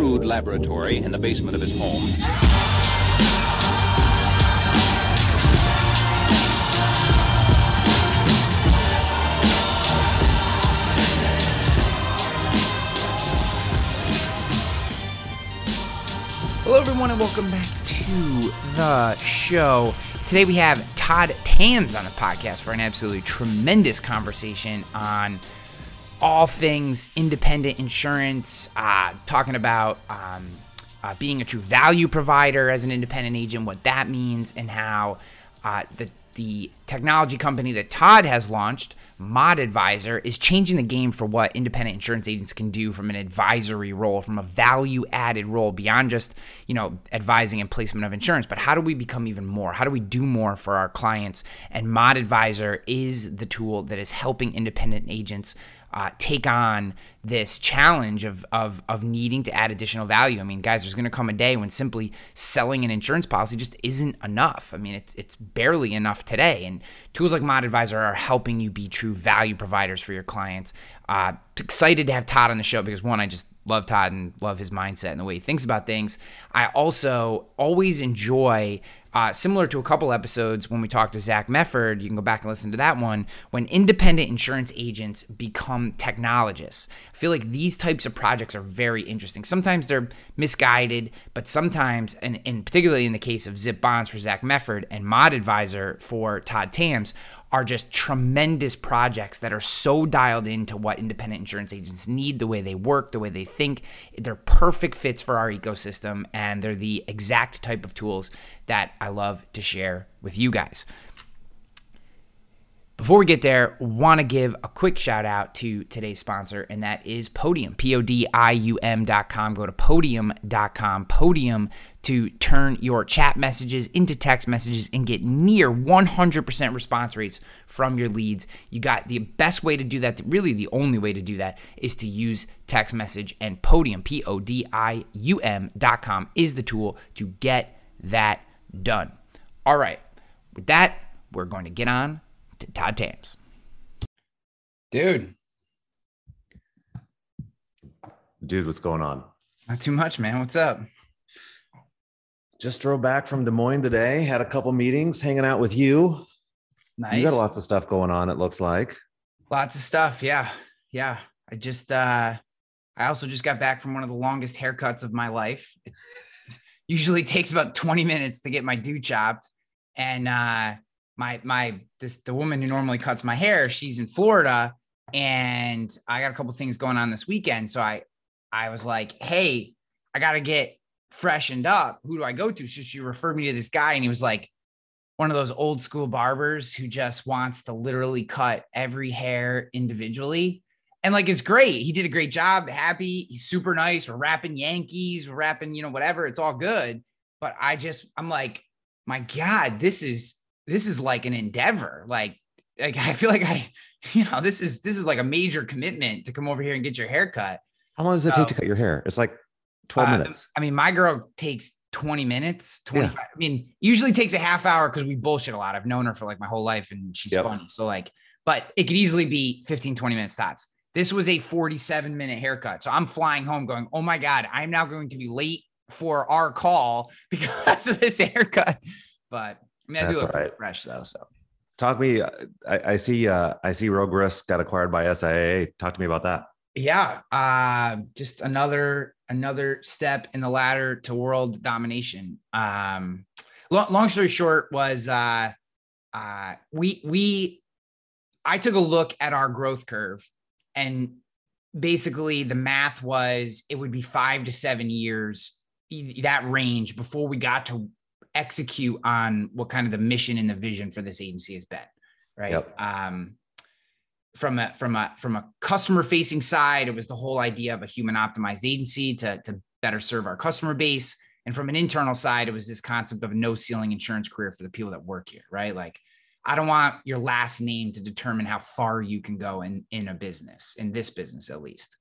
crude laboratory in the basement of his home. Hello, everyone, and welcome back to the show. Today we have Todd Tams on the podcast for an absolutely tremendous conversation on all things independent insurance, uh, talking about um, uh, being a true value provider as an independent agent, what that means, and how uh, the the technology company that Todd has launched, Mod Advisor, is changing the game for what independent insurance agents can do from an advisory role, from a value added role beyond just, you know, advising and placement of insurance. But how do we become even more? How do we do more for our clients? And Mod Advisor is the tool that is helping independent agents uh, take on this challenge of, of of needing to add additional value. I mean, guys, there's going to come a day when simply selling an insurance policy just isn't enough. I mean, it's it's barely enough today, and tools like Mod Advisor are helping you be true value providers for your clients. Uh, excited to have Todd on the show because one, I just love Todd and love his mindset and the way he thinks about things. I also always enjoy uh, similar to a couple episodes when we talked to Zach Mefford, you can go back and listen to that one. When independent insurance agents become technologists, I feel like these types of projects are very interesting. Sometimes they're misguided, but sometimes, and, and particularly in the case of Zip Bonds for Zach Mefford and Mod Advisor for Todd Tams, are just tremendous projects that are so dialed into what independent insurance agents need, the way they work, the way they think. They're perfect fits for our ecosystem, and they're the exact type of tools that I love to share with you guys. Before we get there, want to give a quick shout out to today's sponsor, and that is Podium, P O D I U M.com. Go to podium.com, Podium, to turn your chat messages into text messages and get near 100% response rates from your leads. You got the best way to do that, really, the only way to do that is to use text message, and Podium, P O D I U M.com, is the tool to get that done. All right, with that, we're going to get on to Todd Tams. Dude. Dude, what's going on? Not too much, man. What's up? Just drove back from Des Moines today, had a couple meetings, hanging out with you. Nice. You got lots of stuff going on, it looks like. Lots of stuff. Yeah. Yeah. I just, uh, I also just got back from one of the longest haircuts of my life. Usually takes about 20 minutes to get my do chopped. And, uh, my my this the woman who normally cuts my hair she's in florida and i got a couple things going on this weekend. So i i was like hey i gotta get freshened up. Who do i go to? So she referred me to this guy and he was like one of those old school barbers who just wants to literally cut every hair individually and like it's great he did a great job happy he's super nice we're rapping yankees we're rapping you know whatever it's all good but i just i'm like my god this is this is like an endeavor. Like, like I feel like I, you know, this is this is like a major commitment to come over here and get your hair cut. How long does it take to cut your hair? It's like 12 uh, minutes. I mean, my girl takes 20 minutes, 25. Yeah. I mean, usually takes a half hour because we bullshit a lot. I've known her for like my whole life and she's yep. funny. So like, but it could easily be 15, 20 minutes tops. This was a 47 minute haircut. So I'm flying home going, oh my God, I'm now going to be late for our call because of this haircut. But I mean, I That's do look right. fresh though. So talk me. I, I see. Uh, I see Rogue Risk got acquired by SIA. Talk to me about that. Yeah, uh, just another another step in the ladder to world domination. Um, long, long story short was uh, uh, we we I took a look at our growth curve and basically the math was it would be five to seven years that range before we got to execute on what kind of the mission and the vision for this agency has been, right? Yep. Um, from a from a from a customer facing side, it was the whole idea of a human optimized agency to to better serve our customer base. And from an internal side, it was this concept of no ceiling insurance career for the people that work here, right? Like, I don't want your last name to determine how far you can go in in a business, in this business at least.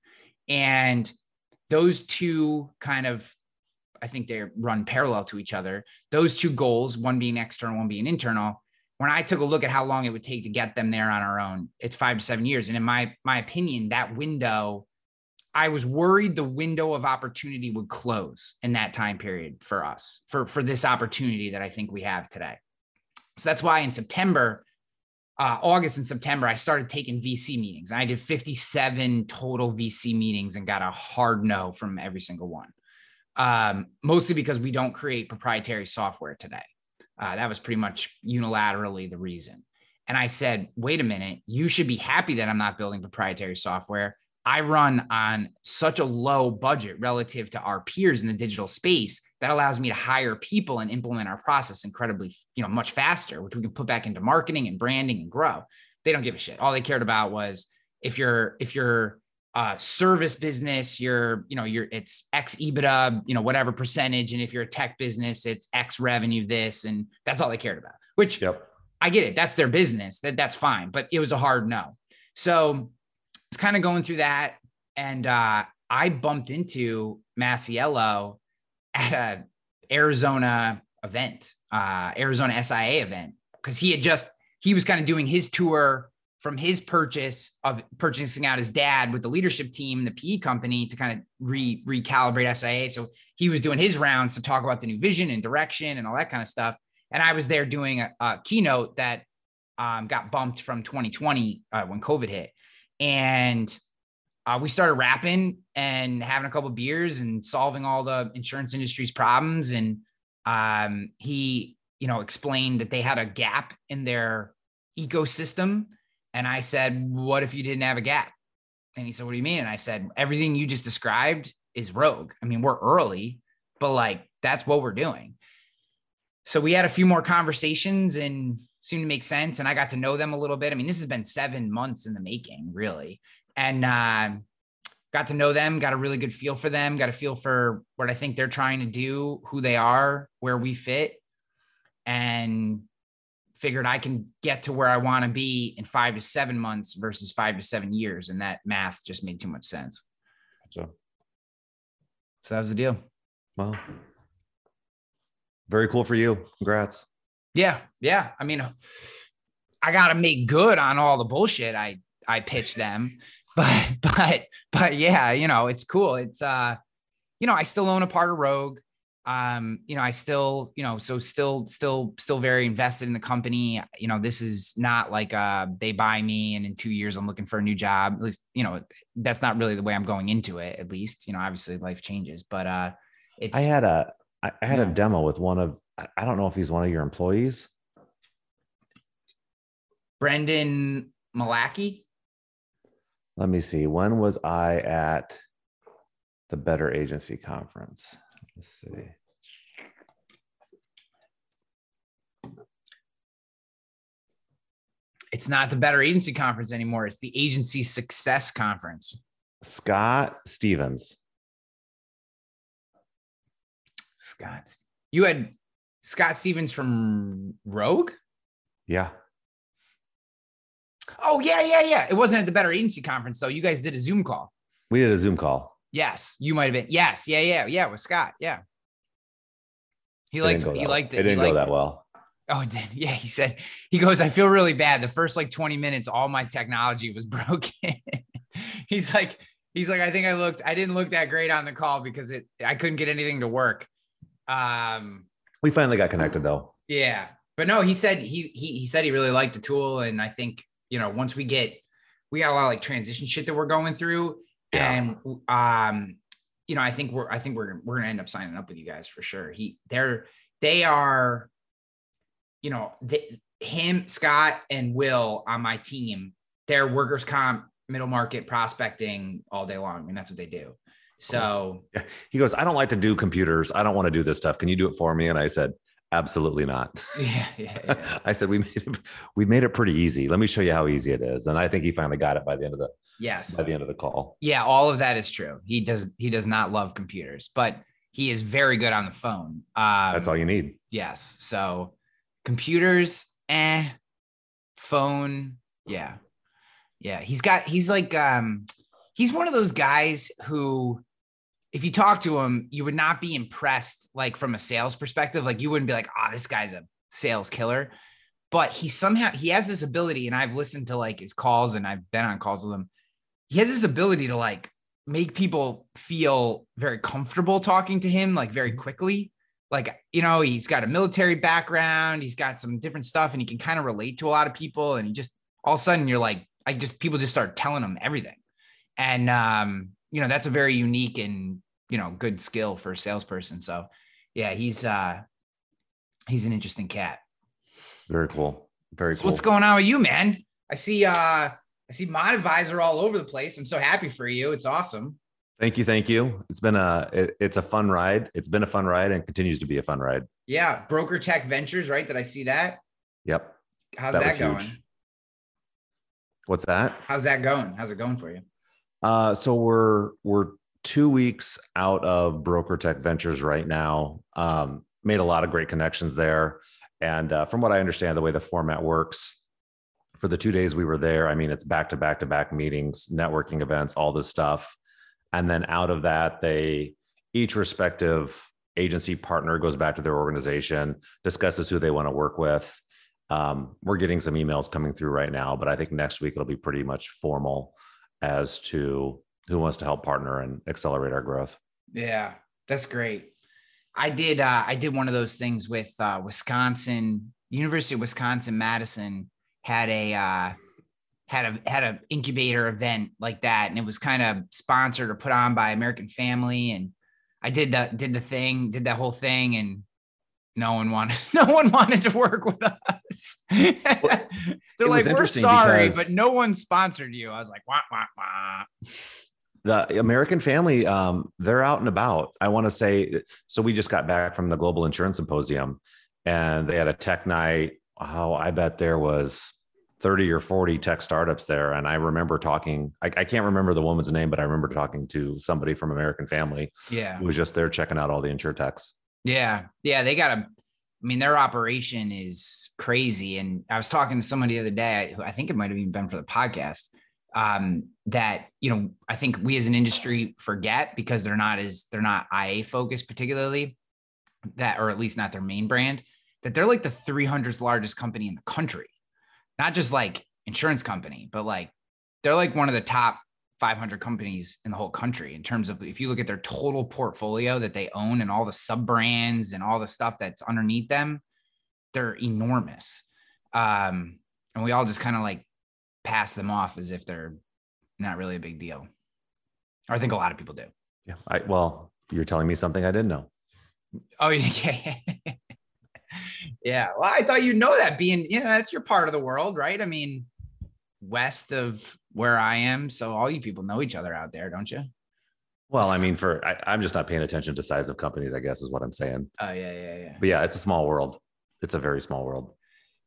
And those two kind of I think they run parallel to each other. Those two goals, one being external, one being internal. When I took a look at how long it would take to get them there on our own, it's five to seven years. And in my my opinion, that window I was worried the window of opportunity would close in that time period for us for for this opportunity that I think we have today. So that's why in September, uh, August and September, I started taking VC meetings. I did 57 total VC meetings and got a hard no from every single one. Um, mostly because we don't create proprietary software today. Uh, that was pretty much unilaterally the reason. And I said, wait a minute, you should be happy that I'm not building proprietary software. I run on such a low budget relative to our peers in the digital space that allows me to hire people and implement our process incredibly, you know, much faster, which we can put back into marketing and branding and grow. They don't give a shit. All they cared about was if you're if you're a uh, service business, you're, you know, you're it's X EBITDA, you know, whatever percentage. And if you're a tech business, it's X revenue, this, and that's all they cared about, which Yep. I get it. That's their business. That that's fine. But it was a hard no. So it's kind of going through that. And uh, I bumped into Masiello at a Arizona event, uh, Arizona SIA event, because he had just he was kind of doing his tour from his purchase of purchasing out his dad with the leadership team, the PE company to kind of re recalibrate SIA. So he was doing his rounds to talk about the new vision and direction and all that kind of stuff. And I was there doing a, a keynote that um, got bumped from 2020 uh, when COVID hit. And uh, we started rapping and having a couple beers and solving all the insurance industry's problems. And um, he, you know, explained that they had a gap in their ecosystem. And I said, What if you didn't have a gap? And he said, What do you mean? And I said, Everything you just described is rogue. I mean, we're early, but like that's what we're doing. So we had a few more conversations and seemed to make sense. And I got to know them a little bit. I mean, this has been seven months in the making, really. And uh, got to know them, got a really good feel for them, got a feel for what I think they're trying to do, who they are, where we fit, and figured I can get to where I want to be in five to seven months versus five to seven years. And that math just made too much sense. So, So that was the deal. well, very cool for you. Congrats. Yeah, yeah. I mean, I got to make good on all the bullshit I I pitched them, but but but yeah, you know, it's cool. It's uh, you know, I still own a part of Rogue. Um, you know, I still, you know, so still, still, still very invested in the company. You know, this is not like uh they buy me and in two years I'm looking for a new job. At least, you know, that's not really the way I'm going into it. At least, you know, obviously life changes, but uh, it's I had a I had a demo with one of I- don't know if he's one of your employees. Brendan Malaki. Let me see. When was I at the Better Agency conference? Let's see. it's not the Better Agency Conference anymore. It's the Agency Success Conference. Scott Stevens. Scott, you had Scott Stevens from Rogue. Yeah. Oh yeah, yeah, yeah. It wasn't at the Better Agency Conference though. You guys did a Zoom call. We did a Zoom call. Yes, you might have been. Yes, yeah, yeah, yeah. With Scott, yeah. He It liked. didn't He that- liked It it. Didn't go that it. well. Oh, it did. Yeah, he said. He goes. I feel really bad. The first like twenty minutes, all my technology was broken. he's like. He's like. I think I looked. I didn't look that great on the call because it. I couldn't get anything to work. Um. We finally got connected though. Yeah, but no, he said he he he said he really liked the tool, and I think you know once we get we got a lot of like transition shit that we're going through, Yeah. and um, you know I think we're I think we're we're gonna end up signing up with you guys for sure. He they're they are, you know, they, him Scott and Will on my team. They're workers comp middle market prospecting all day long, and that's what they do. So He goes, I don't like to do computers. I don't want to do this stuff. Can you do it for me? And I said, absolutely not. yeah, yeah, yeah. I said, we made it, we made it pretty easy. Let me show you how easy it is. And I think he finally got it by the end of the yes. by the end of the call. Yeah, all of that is true. He does he does not love computers, but he is very good on the phone. Um, That's all you need. Yes. So computers, eh. Phone, yeah, yeah. He's got. He's like. Um, he's one of those guys who, if you talk to him, you would not be impressed. Like from a sales perspective, like you wouldn't be like, "Oh, this guy's a sales killer." But he somehow he has this ability, and I've listened to like his calls, and I've been on calls with him. He has this ability to like make people feel very comfortable talking to him like very quickly. Like, you know, he's got a military background, he's got some different stuff, and he can kind of relate to a lot of people. And he just all of a sudden you're like, I just people just start telling him everything. And um, you know, that's a very unique and you know, good skill for a salesperson. So yeah, he's uh he's an interesting cat. Very cool. Very So cool. what's going on with you, man? I see uh I see Mod Advisor all over the place. I'm so happy for you. It's awesome. Thank you, thank you. It's been a it, it's a fun ride. It's been a fun ride and continues to be a fun ride. Yeah, Broker Tech Ventures, right? Did I see that? Yep. How's That that, going? huge. What's that? How's that going? How's it going for you? Uh, so we're we're two weeks out of Broker Tech Ventures right now. Um, made a lot of great connections there, and uh, from what I understand, the way the format works for the two days we were there, I mean, it's back to back to back meetings, networking events, all this stuff, and then out of that, they each respective agency partner goes back to their organization, discusses who they want to work with. Um, we're getting some emails coming through right now, but I think next week it'll be pretty much formal as to who wants to help partner and accelerate our growth. Yeah, that's great. I did uh I did one of those things with uh Wisconsin, University of Wisconsin Madison had a uh had a had a incubator event like that and it was kind of sponsored or put on by American Family and I did the did the thing, did that whole thing and no one wanted no one wanted to work with us. They're like, we're sorry, but no one sponsored you. I was like, wah, wah, wah. The American family, um, they're out and about. I want to say, so we just got back from the Global Insurance Symposium and they had a tech night. Oh, I bet there was 30 or 40 tech startups there. And I remember talking, I, I can't remember the woman's name, but I remember talking to somebody from American Family Yeah. who was just there checking out all the insure techs. Yeah. Yeah. They got a, I mean, their operation is crazy. And I was talking to somebody the other day, who I think it might have even been for the podcast, um, that, you know, I think we as an industry forget because they're not as, they're not IA focused particularly that, or at least not their main brand, that they're like the 300th largest company in the country, not just like insurance company, but like they're like one of the top 500 companies in the whole country in terms of if you look at their total portfolio that they own and all the sub brands and all the stuff that's underneath them, they're enormous. Um, and we all just kind of like pass them off as if they're not really a big deal. Or I think a lot of people do. Yeah. I, well, you're telling me something I didn't know. Oh, yeah. yeah. Well, I thought you know that being, yeah, you know, that's your part of the world, right? I mean, west of where I am. So all you people know each other out there, don't you? Well, I mean, for I, I'm just not paying attention to size of companies, I guess is what I'm saying. Oh, yeah, yeah, yeah. But yeah, it's a small world. It's a very small world.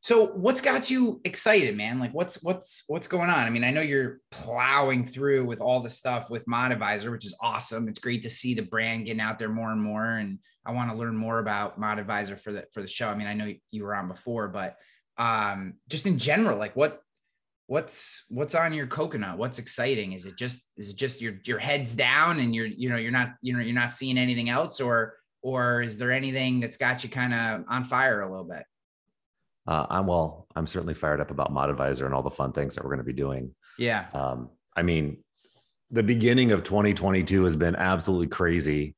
So what's got you excited, man? Like what's what's what's going on? I mean, I know you're plowing through with all the stuff with Mod Advisor, which is awesome. It's great to see the brand getting out there more and more. And I want to learn more about Mod Advisor for the for the show. I mean, I know you were on before, but um just in general, like what what's what's on your coconut? What's exciting? Is it just is it just your your head's down and you're you know you're not you know you're not seeing anything else or or is there anything that's got you kind of on fire a little bit? Uh, I'm well, I'm certainly fired up about Mod Advisor and all the fun things that we're going to be doing. Yeah. Um, I mean, the beginning of 2022 has been absolutely crazy,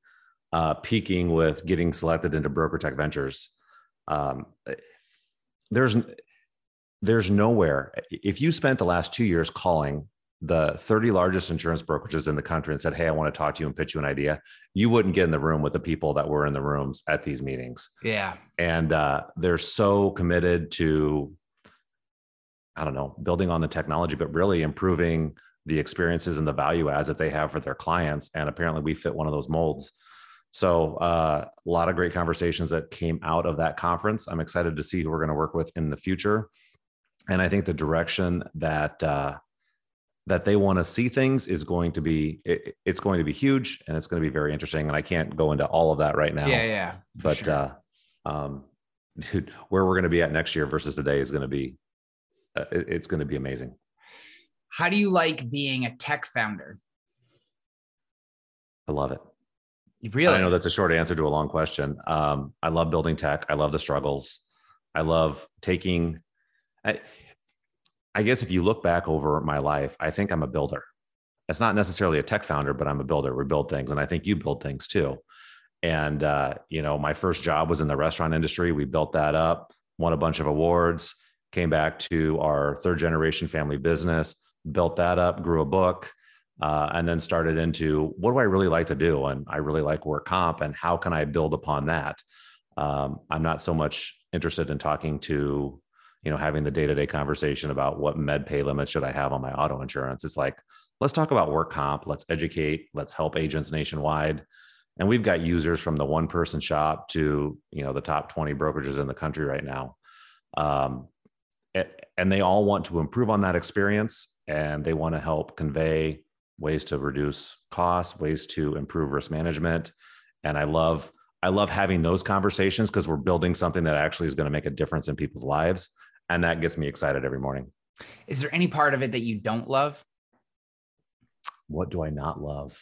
uh, peaking with getting selected into Broker Tech Ventures. Um, there's there's nowhere if you spent the last two years calling the 30 largest insurance brokerages in the country and said, Hey, I want to talk to you and pitch you an idea, you wouldn't get in the room with the people that were in the rooms at these meetings. Yeah. And uh, they're so committed to, I don't know, building on the technology, but really improving the experiences and the value adds that they have for their clients. And apparently we fit one of those molds. So uh, a lot of great conversations that came out of that conference. I'm excited to see who we're going to work with in the future. And I think the direction that uh, that they want to see things is going to be it, it's going to be huge and it's going to be very interesting and i can't go into all of that right now Yeah, yeah. but sure. uh um dude where we're going to be at next year versus today is going to be uh, it- it's going to be amazing how do you like being a tech founder? i love it Really? i know that's a short answer to a long question um i love building tech i love the struggles i love taking i i guess if you look back over my life i think i'm a builder it's not necessarily a tech founder, but I'm a builder. We build things, and I think you build things too. And uh, you know, my first job was in the restaurant industry. We built that up, won a bunch of awards, came back to our third generation family business, built that up, grew a book, uh, and then started into what do I really like to do? And I really like work comp, and how can I build upon that? Um, I'm not so much interested in talking to, you know, having the day to day conversation about what med pay limits should I have on my auto insurance. It's like, let's talk about work comp. Let's educate. Let's help agents nationwide. And we've got users from the one person shop to, you know, the top 20 brokerages in the country right now. Um, and they all want to improve on that experience and they want to help convey ways to reduce costs, ways to improve risk management. And I love I love having those conversations because we're building something that actually is going to make a difference in people's lives. And that gets me excited every morning. Is there any part of it that you don't love? What do I not love?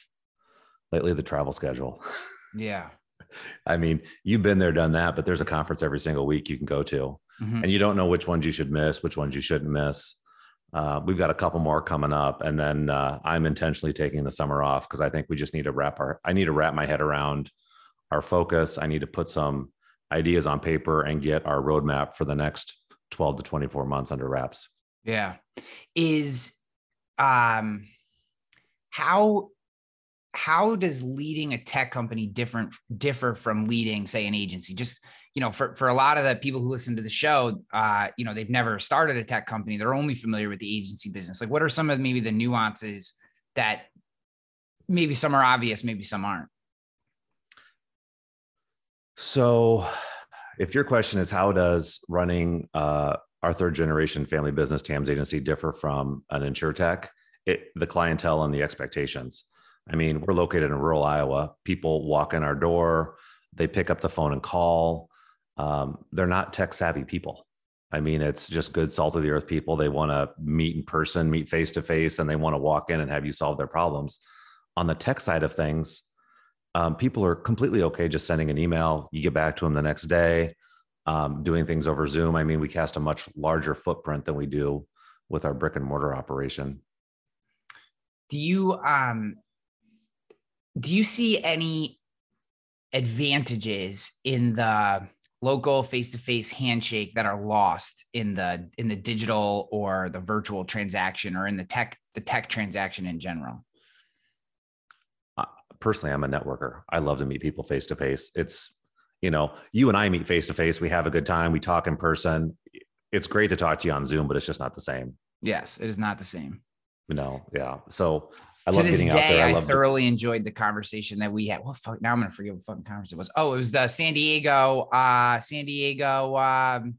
Lately, the travel schedule. Yeah. I mean, you've been there, done that, but there's a conference every single week you can go to, mm-hmm. and you don't know which ones you should miss, which ones you shouldn't miss. Uh, we've got a couple more coming up, and then uh, I'm intentionally taking the summer off because I think we just need to wrap our. I need to wrap my head around our focus. I need to put some ideas on paper and get our roadmap for the next 12 to 24 months under wraps. Yeah, is um, how how does leading a tech company different differ from leading say an agency just you know, for, for a lot of the people who listen to the show, uh, you know, they've never started a tech company. They're only familiar with the agency business. Like, what are some of maybe the nuances that maybe some are obvious, maybe some aren't? So, if your question is how does running uh, our third generation family business TAMS agency differ from an insure tech, it, the clientele and the expectations. I mean, we're located in rural Iowa. People walk in our door, they pick up the phone and call um, they're not tech savvy people. I mean, it's just good salt of the earth people. They want to meet in person, meet face to face, and they want to walk in and have you solve their problems. On the tech side of things, um, people are completely okay just sending an email. You get back to them the next day, um, doing things over Zoom. I mean, we cast a much larger footprint than we do with our brick and mortar operation. Do you um, do you see any advantages in the local face-to-face handshake that are lost in the in the digital or the virtual transaction or in the tech the tech transaction in general personally i'm a networker. I love to meet people face to face it's you know you and i meet face to face we have a good time. We talk in person. It's great to talk to you on zoom but it's just not the same. Yes it is not the same. No yeah. So I to this day, I, I thoroughly enjoyed the conversation that we had. Well, fuck, now I'm gonna forget what fucking conference it was. Oh, it was the San Diego, uh, San Diego um,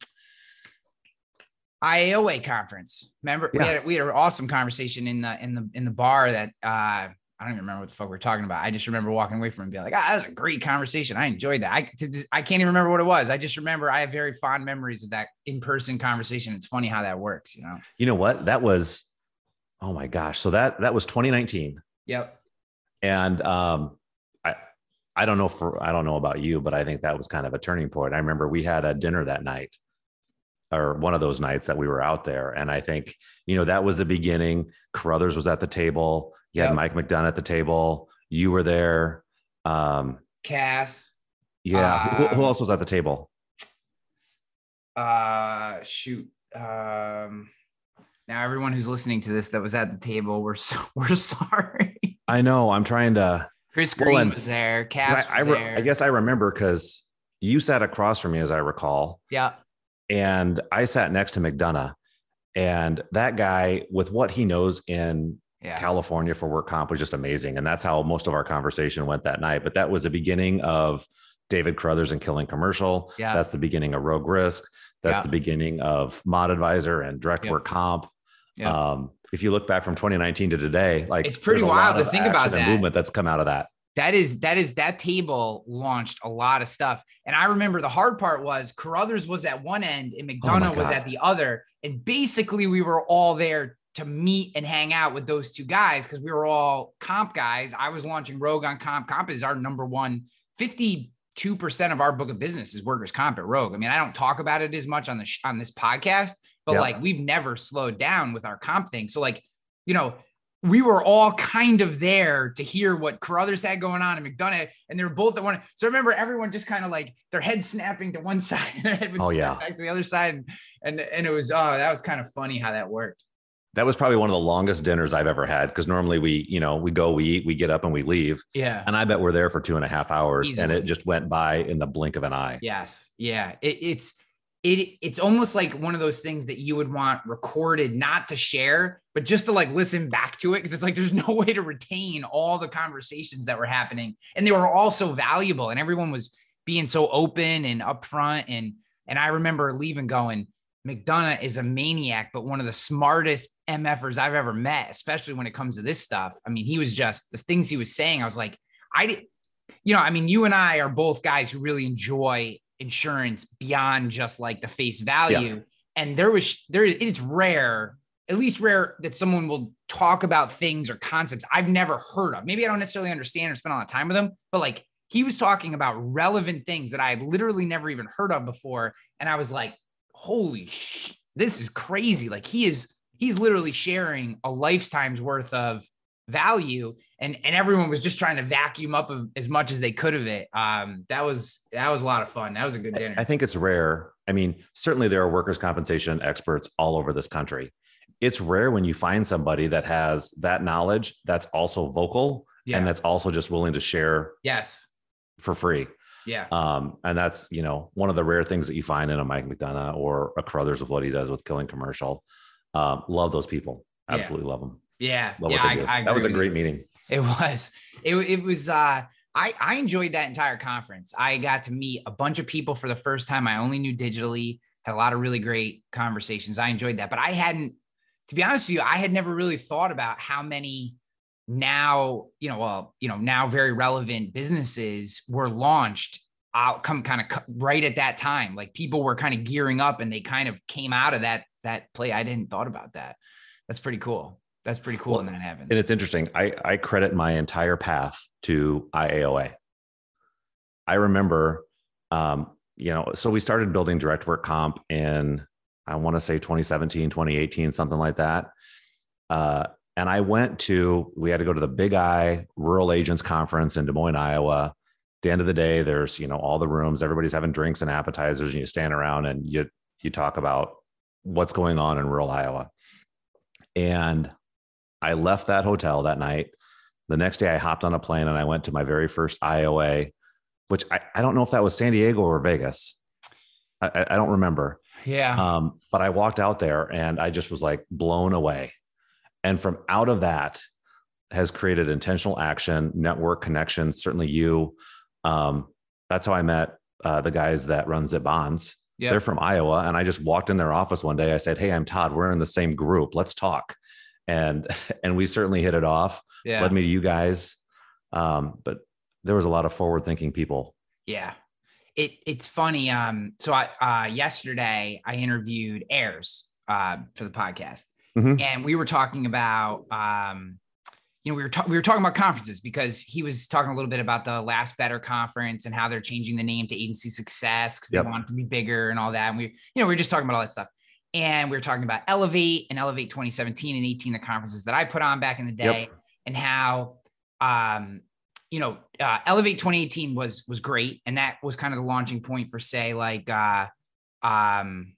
IAOA conference. Remember, yeah. we had we had an awesome conversation in the in the in the bar that uh, I don't even remember what the fuck we are talking about. I just remember walking away from it and being like, ah, that was a great conversation. I enjoyed that. I, to, I can't even remember what it was. I just remember I have very fond memories of that in-person conversation. It's funny how that works, you know? You know what? That was Oh my gosh. So that that was 2019. Yep. And um I I don't know for I don't know about you, but I think that was kind of a turning point. I remember we had a dinner that night or one of those nights that we were out there. And I think, you know, that was the beginning. Carruthers was at the table. You yep. had Mike McDonough at the table. You were there. Um Cass. Yeah. Um, who, who um, else was at the table? Uh shoot. Um now, everyone who's listening to this that was at the table, we're so we're sorry. I know. I'm trying to. Chris Green well, was there. Cass I, I, re- there. I guess I remember because you sat across from me, as I recall. Yeah. And I sat next to McDonough, and that guy, with what he knows in yeah. California for work comp, was just amazing. And that's how most of our conversation went that night. But that was the beginning of David Carruthers and Killing Commercial. Yeah. That's the beginning of Rogue Risk. That's yeah. the beginning of Mod Advisor and Direct yep. Work Comp. Yeah. Um, if you look back from 2019 to today, like it's pretty wild to think about that movement that's come out of that. That is that is that table launched a lot of stuff. And I remember the hard part was Carruthers was at one end and oh McDonough oh was at the other. And basically we were all there to meet and hang out with those two guys because we were all comp guys. I was launching Rogue on comp. Comp is our number one 52% of our book of business is workers comp at Rogue. I mean, I don't talk about it as much on the sh- on this podcast, but like we've never slowed down with our comp thing. So like, you know, we were all kind of there to hear what Carruthers had going on and McDonough, and they were both at one. So I remember everyone just kind of like their head snapping to one side and their head would Oh, snap yeah. back to the other side. And, and and it was oh, that was kind of funny how that worked. That was probably one of the longest dinners I've ever had because normally we, you know, we go, we eat, we get up and we leave. Yeah. And I bet we're there for two and a half hours and it just went by in the blink of an eye. Yes. Yeah. It, it's it it's almost like one of those things that you would want recorded, not to share, but just to like listen back to it. Cause it's like there's no way to retain all the conversations that were happening. And they were all so valuable and everyone was being so open and upfront. And and I remember leaving going, McDonough is a maniac, but one of the smartest MFers I've ever met, especially when it comes to this stuff. I mean, he was just the things he was saying. I was like, I did, you know, I mean, you and I are both guys who really enjoy insurance beyond just like the face value. And there was there, it's rare, at least rare that someone will talk about things or concepts I've never heard of. Maybe I don't necessarily understand or spend a lot of time with them, but like he was talking about relevant things that I had literally never even heard of before. And I was like, holy sh- this is crazy. Like he is, he's literally sharing a lifetime's worth of value and and everyone was just trying to vacuum up as much as they could of it um that was that was a lot of fun that was a good dinner I think it's rare. I mean, certainly there are workers' compensation experts all over this country. It's rare when you find somebody that has that knowledge that's also vocal yeah and that's also just willing to share yes for free. Yeah Um, and that's you know one of the rare things that you find in a Mike McDonough or a Carruthers with what he does with Killing Commercial. Um, love those people. Yeah. Absolutely love them. yeah Love yeah. I, I that was a great you. meeting. It was. It, it was uh I I enjoyed that entire conference. I got to meet a bunch of people for the first time. I only knew digitally, had a lot of really great conversations. I enjoyed that, but I hadn't to be honest with you, I had never really thought about how many now, you know, well, you know, now very relevant businesses were launched out come kind of right at that time. Like people were kind of gearing up and they kind of came out of that that play. I didn't thought about that. That's pretty cool. That's pretty cool Well, when that happens. And it's interesting. I, I credit my entire path to IAOA. I remember, um, you know, so we started building direct work comp in, I want to say 2017, 2018, something like that. Uh, and I went to, we had to go to the Big I Rural Agents Conference in Des Moines, Iowa. At the end of the day, there's, you know, all the rooms, everybody's having drinks and appetizers, and you stand around and you, you talk about what's going on in rural Iowa. And I left that hotel that night. The next day, I hopped on a plane and I went to my very first IOA, which I, I don't know if that was San Diego or Vegas. I, I- I don't remember. yeah. Um, but I walked out there and I just was like blown away. And from out of that has created intentional action, network connections. Certainly, you. Um, that's how I met uh, the guys that run Zip Bonds. Yeah. They're from Iowa, and I just walked in their office one day. I said, "Hey, I'm Todd. We're in the same group. Let's talk." And and we certainly hit it off. Yeah. Led me to you guys. Um, but there was a lot of forward thinking people. Yeah. It it's funny. Um, so I uh yesterday I interviewed Ayers uh for the podcast. Mhm. And we were talking about um you know, we were talking we were talking about conferences because he was talking a little bit about the last better conference and how they're changing the name to agency success because Yep. they want it to be bigger and all that. And we, you know, we were just talking about all that stuff. And we were talking about Elevate and Elevate 2017 and 18, the conferences that I put on back in the day, Yep. and how um you know, uh, Elevate 2018 was was great, and that was kind of the launching point for say like uh, um,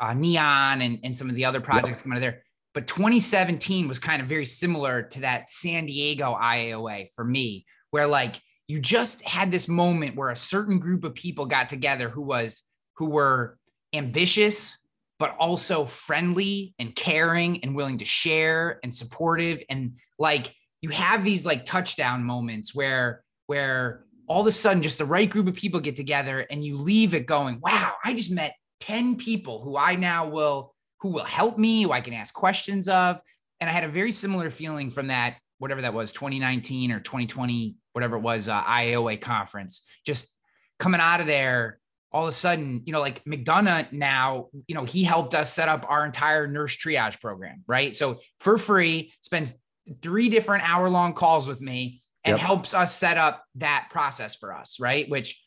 uh, Neon and and some of the other projects coming out of there. But 2017 was kind of very similar to that San Diego IAOA for me, where like you just had this moment where a certain group of people got together who was who were ambitious but also friendly and caring and willing to share and supportive and like you have these like touchdown moments where where all of a sudden just the right group of people get together and you leave it going wow i just met 10 people who i now will who will help me who i can ask questions of and i had a very similar feeling from that whatever that was 2019 or 2020 whatever it was uh, ioa conference just coming out of there all of a sudden, you know, like McDonough now, you know, he helped us set up our entire nurse triage program, right? So for free, spends three different hour long calls with me and Yep. helps us set up that process for us, right? Which,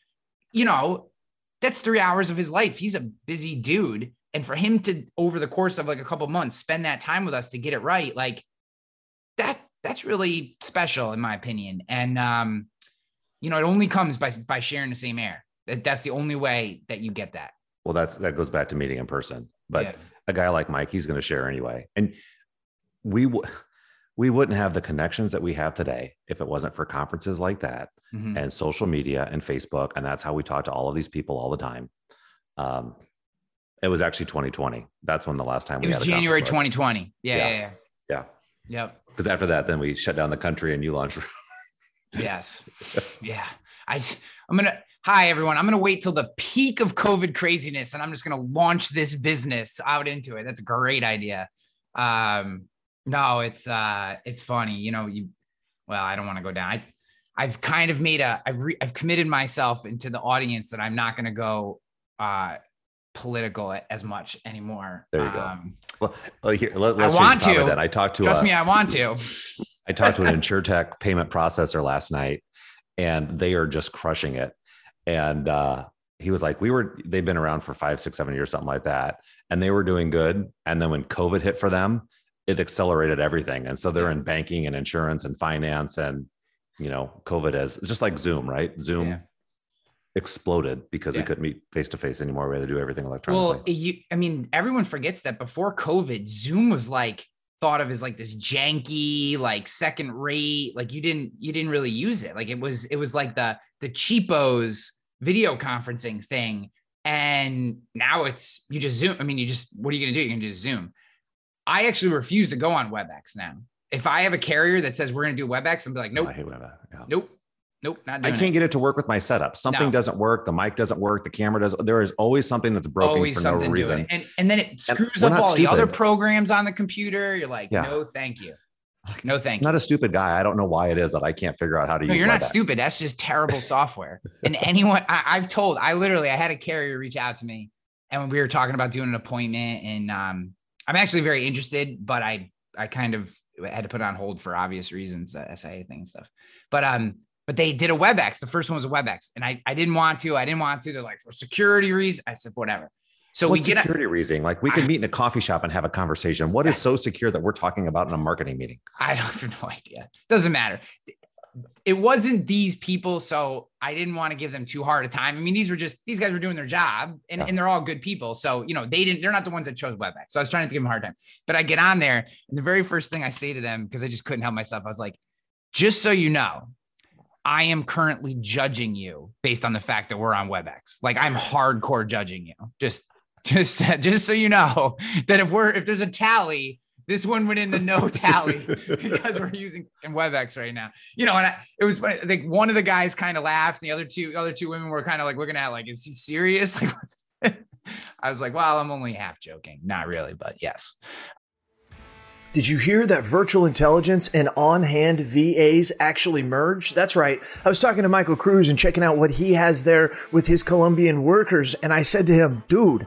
you know, that's three hours of his life. He's a busy dude. And for him to, over the course of like a couple months, spend that time with us to get it right, like that that's really special in my opinion. And um, you know, it only comes by by sharing the same air. That that's the only way that you get that. Well, that's that goes back to meeting in person. But Yeah. a guy like Mike, he's going to share anyway. And we w- we wouldn't have the connections that we have today if it wasn't for conferences like that Mhm. and social media and Facebook. And that's how we talk to all of these people all the time. Um, it was actually 2020. That's when the last time It we was had a January conference 2020. Yeah, Yeah. yeah, yeah. Yeah. Yep. Because after that, then we shut down the country and you launched. Yes. yeah. I I'm gonna hi everyone. I'm gonna wait till the peak of COVID craziness and I'm just gonna launch this business out into it. That's a great idea. Um, no, it's uh it's funny, you know, you well, I don't want to go down. I I've kind of made a I've re, I've committed myself into the audience that I'm not gonna go uh political as much anymore. There you go. Um, well, well, here, let, I us want to. That. I talked to trust a- me, I want to. I talked to an InsureTech payment processor last night, and they are just crushing it. And uh, he was like, "We were they've been around for five, six, seven years, something like that, and they were doing good. And then when COVID hit for them, it accelerated everything. And so they're in banking and insurance and finance, and you know, COVID is just like Zoom, right? Zoom Yeah. exploded because we couldn't meet face to face anymore. We had to do everything electronically. Well, you, I mean, everyone forgets that before COVID, Zoom was like thought of as like this janky, like second rate. Like you didn't, you didn't really use it. Like it was, it was like the the cheapos video conferencing thing. And now it's you just Zoom. I mean, you just what are you gonna do? You're gonna do Zoom. I actually refuse to go on WebEx now. If I have a carrier that says we're gonna do WebEx, I'm like, No, nope, I hate Web. Yeah. nope, nope, not I can't it. get it to work with my setup. Something No. doesn't work. The mic doesn't work. The camera does. There is always something that's broken always for no reason. And and then it screws up all the other programs on the computer. You're like, Yeah. no, thank you. No, thank I'm you. not a stupid guy. I don't know why it is that I can't figure out how to No, use. you're not WebEx. stupid. That's just terrible software. And anyone I, I've told, I literally I had a carrier reach out to me and when we were talking about doing an appointment. And um, I'm actually very interested, but I I kind of had to put it on hold for obvious reasons, the SIA thing and stuff. But um, but they did a WebEx. The first one was a WebEx, and I I didn't want to. I didn't want to. They're like for security reasons. I said whatever. So we get security reason? Like we can I- meet in a coffee shop and have a conversation. What is so secure that we're talking about in a marketing meeting? I have no idea. Doesn't matter. It wasn't these people, so I didn't want to give them too hard a time. I mean, these were just these guys were doing their job, and, Yeah. and they're all good people. So you know, they didn't. They're not the ones that chose WebEx. So I was trying to give them a hard time. But I get on there, and the very first thing I say to them because I just couldn't help myself, I was like, "Just so you know, I am currently judging you based on the fact that we're on WebEx. Like I'm hardcore judging you. Just, just, just so you know that if we're if there's a tally, this one went in the no tally because we're using WebEx right now. You know, and I, it was funny. I think one of the guys kind of laughed, and the other two other two women were kind of like looking at like, is he serious? Like, I was like, well, I'm only half joking, not really, but yes. Did you hear that virtual intelligence and on hand VAs actually merge? That's right. I was talking to Michael Cruz and checking out what he has there with his Colombian workers. And I said to him, dude,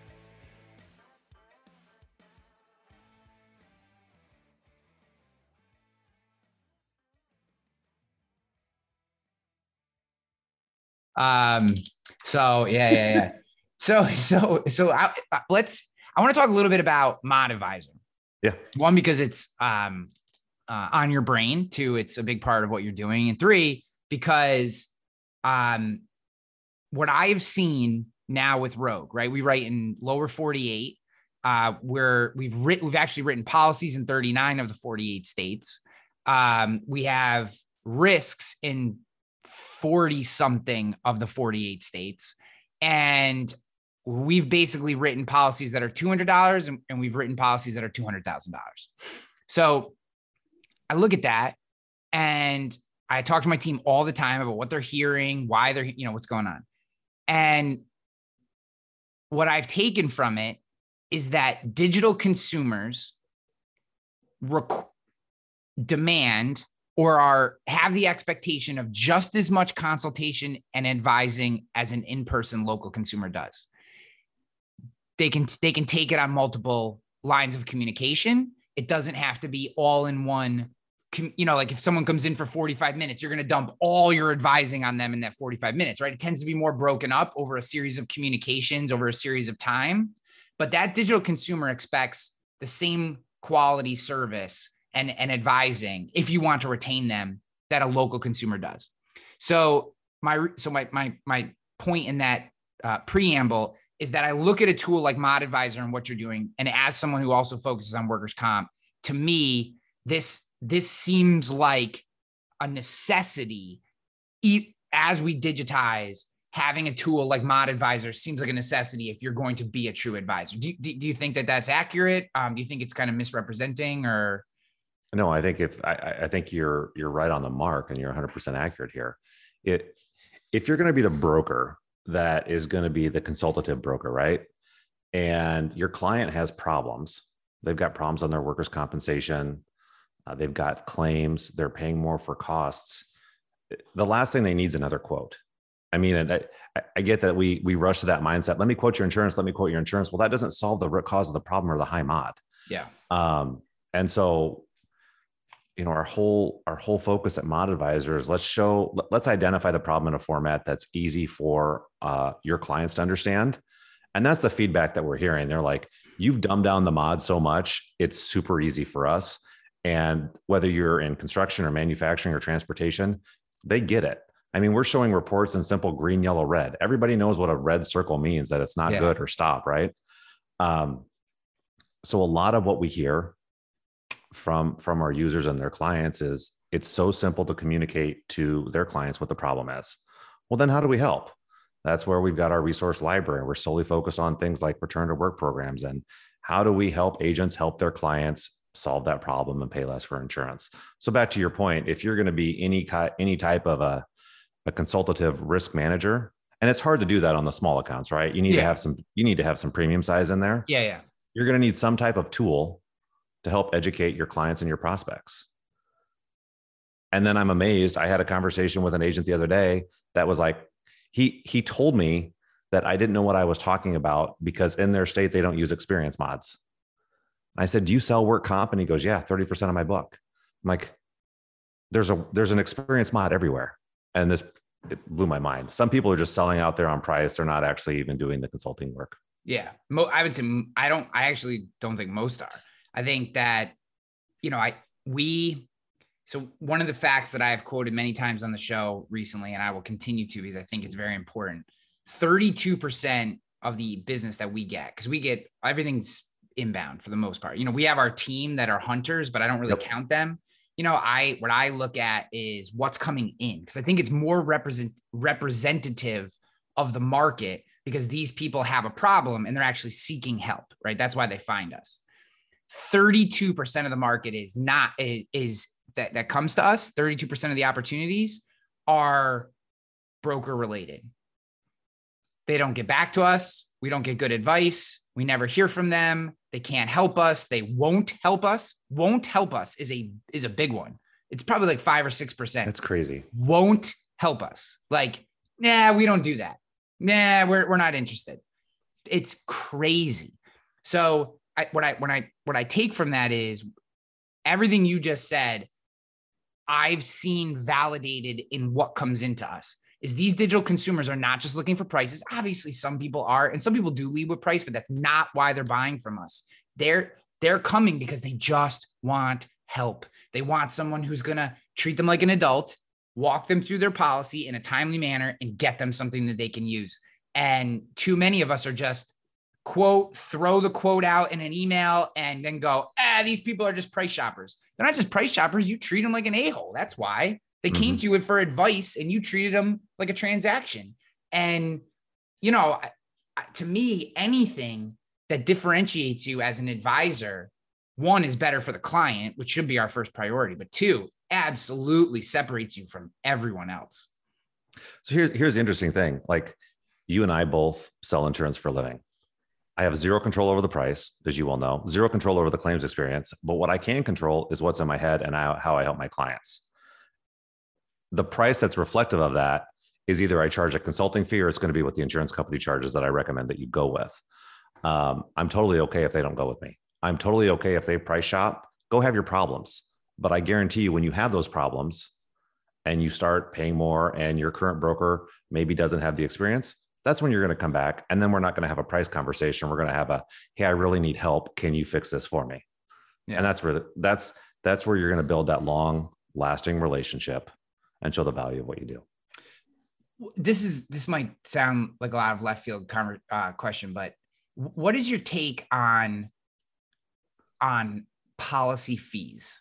Um. So yeah, yeah, yeah. so so so I, let's. I want to talk a little bit about Mod Advisor. Yeah. One because it's um uh, on your brain. Two, it's a big part of what you're doing, and three because um, what I have seen now with Rogue, right? We write in lower 48. Uh, where we've written, we've actually written policies in 39 of the 48 states. Um, we have risks in 40 something of the 48 states. And we've basically written policies that are $200 and, and we've written policies that are $200,000. So I look at that and I talk to my team all the time about what they're hearing, why they're, you know, what's going on. And what I've taken from it is that digital consumers demand or are have the expectation of just as much consultation and advising as an in-person local consumer does. They can they can take it on multiple lines of communication. It doesn't have to be all in one you know, like if someone comes in for 45 minutes, you're going to dump all your advising on them in that 45 minutes, right? It tends to be more broken up over a series of communications over a series of time. But that digital consumer expects the same quality service and, and advising if you want to retain them that a local consumer does. So my so my my my point in that uh, preamble is that I look at a tool like Mod Advisor and what you're doing, and as someone who also focuses on workers' comp, to me this this seems like a necessity. As we digitize having a tool like mod advisor seems like a necessity if you're going to be a true advisor. Do, do, do you think that that's accurate? Um, do you think it's kind of misrepresenting or no i think if I, I think you're you're right on the mark and you're 100% accurate here it if you're going to be the broker that is going to be the consultative broker right and your client has problems they've got problems on their workers compensation uh, they've got claims, they're paying more for costs. The last thing they need is another quote. I mean, I, I get that we we rush to that mindset. Let me quote your insurance. Let me quote your insurance. Well, that doesn't solve the root cause of the problem or the high mod. Yeah. Um, and so, you know, our whole our whole focus at Mod Advisors, let's show, let's identify the problem in a format that's easy for uh, your clients to understand. And that's the feedback that we're hearing. They're like, you've dumbed down the mod so much, it's super easy for us. And whether you're in construction or manufacturing or transportation, they get it. I mean, we're showing reports in simple green, yellow, red. Everybody knows what a red circle means that it's not yeah. good or stop, right? Um, so a lot of what we hear from from our users and their clients is it's so simple to communicate to their clients what the problem is. Well, then how do we help? That's where we've got our resource library. We're solely focused on things like return to work programs and how do we help agents help their clients solve that problem and pay less for insurance. So back to your point, if you're going to be any any type of a, a consultative risk manager, and it's hard to do that on the small accounts, right? You need yeah. to have some you need to have some premium size in there. Yeah, yeah. You're going to need some type of tool to help educate your clients and your prospects. And then I'm amazed. I had a conversation with an agent the other day that was like, he he told me that I didn't know what I was talking about because in their state they don't use experience mods. I said, Do you sell work comp? And he goes, Yeah, 30% of my book. I'm like, there's a there's an experience mod everywhere. And this it blew my mind. Some people are just selling out there on price. They're not actually even doing the consulting work. Yeah. Mo- I would say I don't I actually don't think most are. I think that, you know, I we so one of the facts that I have quoted many times on the show recently, and I will continue to because I think it's very important. 32% of the business that we get, because we get everything's inbound for the most part. You know, we have our team that are hunters, but I don't really yep. count them. You know, I what I look at is what's coming in because I think it's more represent representative of the market because these people have a problem and they're actually seeking help, right? That's why they find us. 32% of the market is not is, is that that comes to us, 32% of the opportunities are broker related. They don't get back to us. We don't get good advice. We never hear from them. They can't help us. They won't help us. Won't help us is a is a big one. It's probably like five or six percent. That's crazy. Won't help us. Like, nah, we don't do that. Nah, we're we're not interested. It's crazy. So I, what I when I what I take from that is everything you just said. I've seen validated in what comes into us is these digital consumers are not just looking for prices. Obviously, some people are, and some people do lead with price, but that's not why they're buying from us. They're they're coming because they just want help. They want someone who's gonna treat them like an adult, walk them through their policy in a timely manner and get them something that they can use. And too many of us are just quote, throw the quote out in an email and then go, ah, these people are just price shoppers. They're not just price shoppers. You treat them like an a hole. That's why they mm-hmm. came to you for advice and you treated them like a transaction. And, you know, to me, anything that differentiates you as an advisor, one is better for the client, which should be our first priority, but two, absolutely separates you from everyone else. So here's here's the interesting thing. Like you and I both sell insurance for a living. I have zero control over the price, as you well know, zero control over the claims experience. But what I can control is what's in my head and how I help my clients. The price that's reflective of that is either I charge a consulting fee or it's going to be what the insurance company charges that I recommend that you go with. Um, I'm totally okay if they don't go with me. I'm totally okay if they price shop. Go have your problems. But I guarantee you, when you have those problems and you start paying more and your current broker maybe doesn't have the experience, that's when you're going to come back and then we're not going to have a price conversation. We're going to have a hey i really need help. Can you fix this for me? Yeah. and that's where the, that's that's where you're going to build that long lasting relationship and show the value of what you do. This is this might sound like a lot of left field uh, question but what is your take on on policy fees?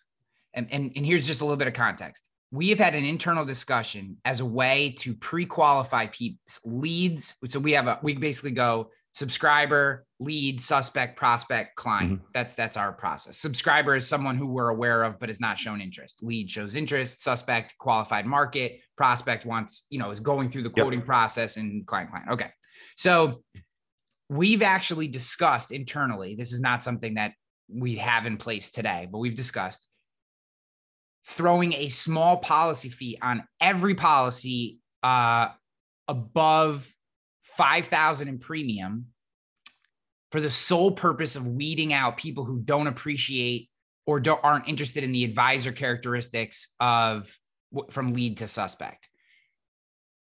And, and and here's just a little bit of context we have had an internal discussion as a way to pre-qualify people's leads. So we have a we basically go subscriber, lead, suspect, prospect, client. Mm-hmm. That's that's our process. Subscriber is someone who we're aware of but has not shown interest. Lead shows interest, suspect, qualified market, prospect wants, you know, is going through the quoting yep. process and client client. Okay. So we've actually discussed internally. This is not something that we have in place today, but we've discussed throwing a small policy fee on every policy uh, above 5000 in premium for the sole purpose of weeding out people who don't appreciate or don't, aren't interested in the advisor characteristics of from lead to suspect.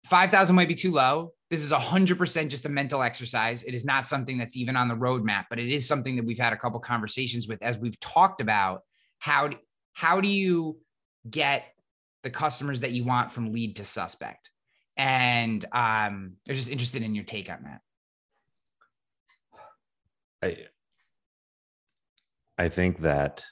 5000 might be too low. This is 100% just a mental exercise. It is not something that's even on the roadmap but it is something that we've had a couple conversations with as we've talked about how how do you get the customers that you want from lead to suspect? And um, they're just interested in your take on that. I I think that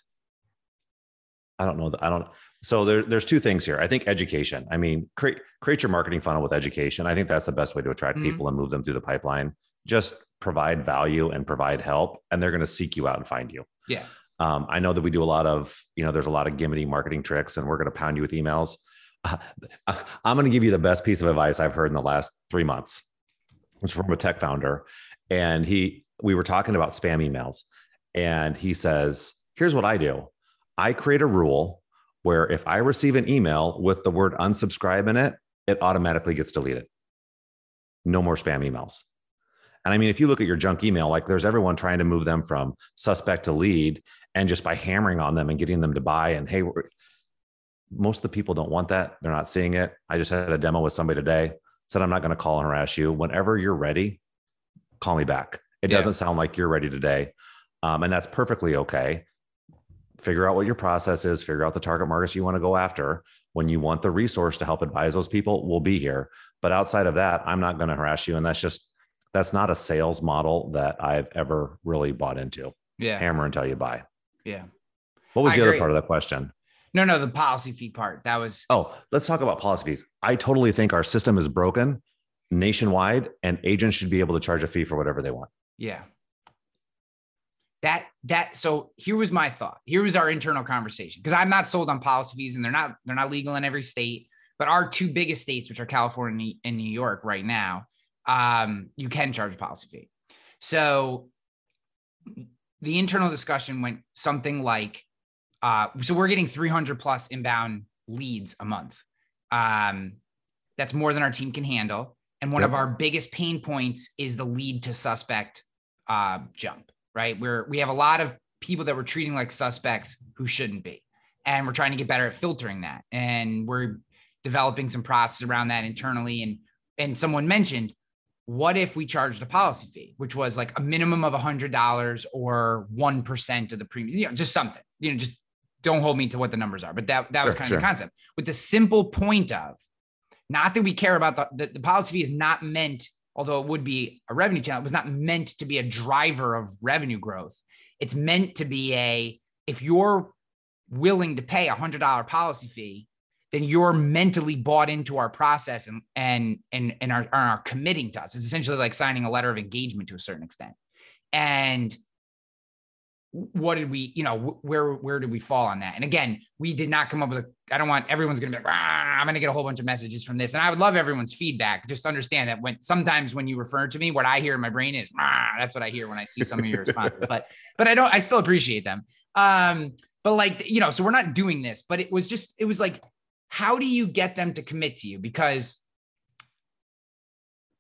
I don't know. that I don't. So there, there's two things here. I think education. I mean, create create your marketing funnel with education. I think that's the best way to attract mm-hmm. people and move them through the pipeline. Just provide value and provide help, and they're going to seek you out and find you. Yeah. Um, I know that we do a lot of, you know, there's a lot of gimmicky marketing tricks, and we're going to pound you with emails. Uh, I'm going to give you the best piece of advice I've heard in the last three months. It's from a tech founder, and he, we were talking about spam emails, and he says, "Here's what I do: I create a rule where if I receive an email with the word unsubscribe in it, it automatically gets deleted. No more spam emails." And I mean, if you look at your junk email, like there's everyone trying to move them from suspect to lead and just by hammering on them and getting them to buy and hey most of the people don't want that. They're not seeing it. I just had a demo with somebody today said i'm not going to call and harass you. Whenever you're ready call me back. It yeah. doesn't sound like you're ready today. Um, and that's perfectly okay. Figure out what your process is. Figure out the target markets you want to go after. When you want the resource to help advise those people we'll be here. But outside of that i'm not going to harass you. And that's just that's not a sales model that i've ever really bought into. Yeah. Hammer until you buy yeah. What was I the agree. other part of that question? No, no, the policy fee part. That was. Oh, let's talk about policy fees. I totally think our system is broken nationwide, and agents should be able to charge a fee for whatever they want. Yeah. That that so here was my thought. Here was our internal conversation because I'm not sold on policy fees, and they're not they're not legal in every state. But our two biggest states, which are California and New York, right now, um, you can charge a policy fee. So the internal discussion went something like uh, so we're getting 300 plus inbound leads a month. Um, that's more than our team can handle. And one yep. of our biggest pain points is the lead to suspect uh, jump, right? Where we have a lot of people that we're treating like suspects who shouldn't be. And we're trying to get better at filtering that. And we're developing some process around that internally. And and someone mentioned what if we charged a policy fee, which was like a minimum of a hundred dollars or one percent of the premium, you know, just something, you know, just don't hold me to what the numbers are, but that that was Sure, kind sure. of the concept. With the simple point of not that we care about the, the the policy fee is not meant, although it would be a revenue channel, it was not meant to be a driver of revenue growth. It's meant to be a if you're willing to pay a hundred dollar policy fee, then you're mentally bought into our process and and and and are, are committing to us. It's essentially like signing a letter of engagement to a certain extent. And what did we, you know, where where did we fall on that? And again, we did not come up with. I don't want everyone's going to be like, "Ah, I'm going to get a whole bunch of messages from this, and I would love everyone's feedback. Just understand that when sometimes when you refer to me, what I hear in my brain is, that's what I hear when I see some of your responses. But but I don't. I still appreciate them. Um, but like you know, so we're not doing this, but it was just it was like, how do you get them to commit to you? Because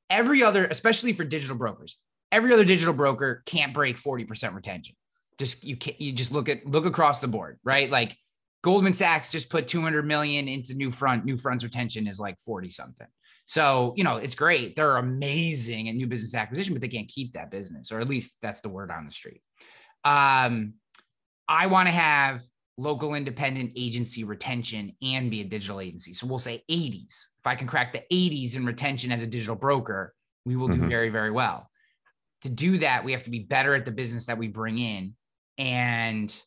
every other, especially for digital brokers, every other digital broker can't break 40% retention. Just you can't you just look at look across the board, right? Like Goldman Sachs just put 200 million into Newfront, new fronts retention is like 40 something. So, you know, it's great. They're amazing at new business acquisition, but they can't keep that business, or at least that's the word on the street. Um, I want to have local independent agency retention and be a digital agency. So we'll say 80s. If I can crack the 80s in retention as a digital broker, we will do Mhm. very, very well. To do that, we have to be better at the business that we bring in. And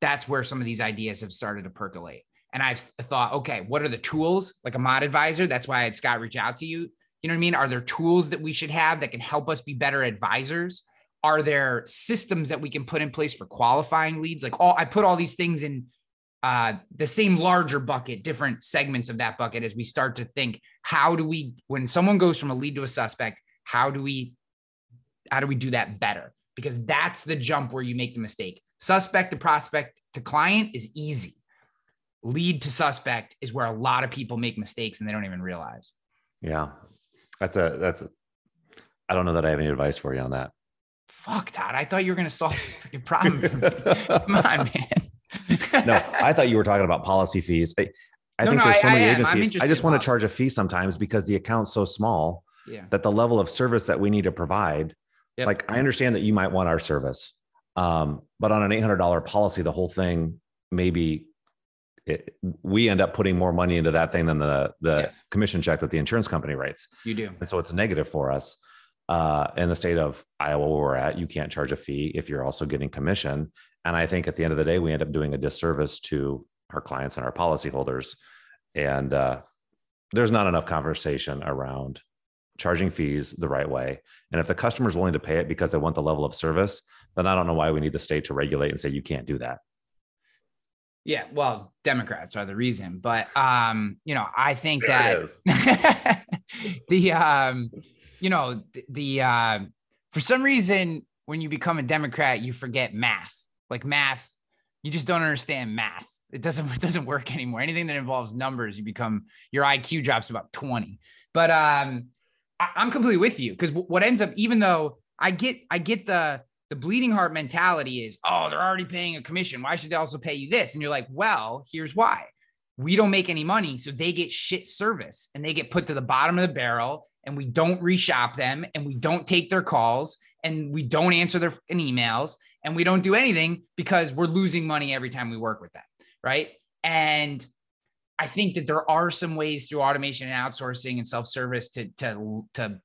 that's where some of these ideas have started to percolate. And I've thought, okay, what are the tools like a mod advisor? That's why I had Scott reach out to you. You know what I mean? Are there tools that we should have that can help us be better advisors? Are there systems that we can put in place for qualifying leads? Like all I put all these things in uh, the same larger bucket, different segments of that bucket as we start to think, how do we, when someone goes from a lead to a suspect, how do we, how do we do that better? Because that's the jump where you make the mistake. Suspect to prospect to client is easy. Lead to suspect is where a lot of people make mistakes and they don't even realize. Yeah. That's a, that's, a, I don't know that I have any advice for you on that. Fuck, Todd. I thought you were going to solve this freaking problem for me. Come on, man. no, I thought you were talking about policy fees. I, I No, think no, there's so I- many I. Agencies. I just want to charge a fee sometimes because the account's so small yeah. that the level of service that we need to provide, Yep. like I understand that you might want our service, um, but on an $800 policy, the whole thing maybe it, we end up putting more money into that thing than the the Yes. commission check that the insurance company writes, You do. and so it's negative for us. Uh, in the state of Iowa, where we're at, you can't charge a fee if you're also getting commission. And I think at the end of the day, we end up doing a disservice to our clients and our policyholders. And uh, there's not enough conversation around charging fees the right way. And if the customer's willing to pay it because they want the level of service, then I don't know why we need the state to regulate and say you can't do that. Yeah, well, Democrats are the reason, but um, you know, I think There that the um, you know, the, the uh, for some reason when you become a Democrat, you forget math. Like math, you just don't understand math. It doesn't it doesn't work anymore. Anything that involves numbers, you become your IQ drops about 20. But um, I, I'm completely with you because what ends up, even though I get I get the the bleeding heart mentality is, oh, they're already paying a commission. Why should they also pay you this? And you're like, well, here's why. We don't make any money, so they get shit service and they get put to the bottom of the barrel, and we don't reshop them, and we don't take their calls, and we don't answer their emails, and we don't do anything because we're losing money every time we work with them, right? And I think that there are some ways through automation and outsourcing and self-service to to to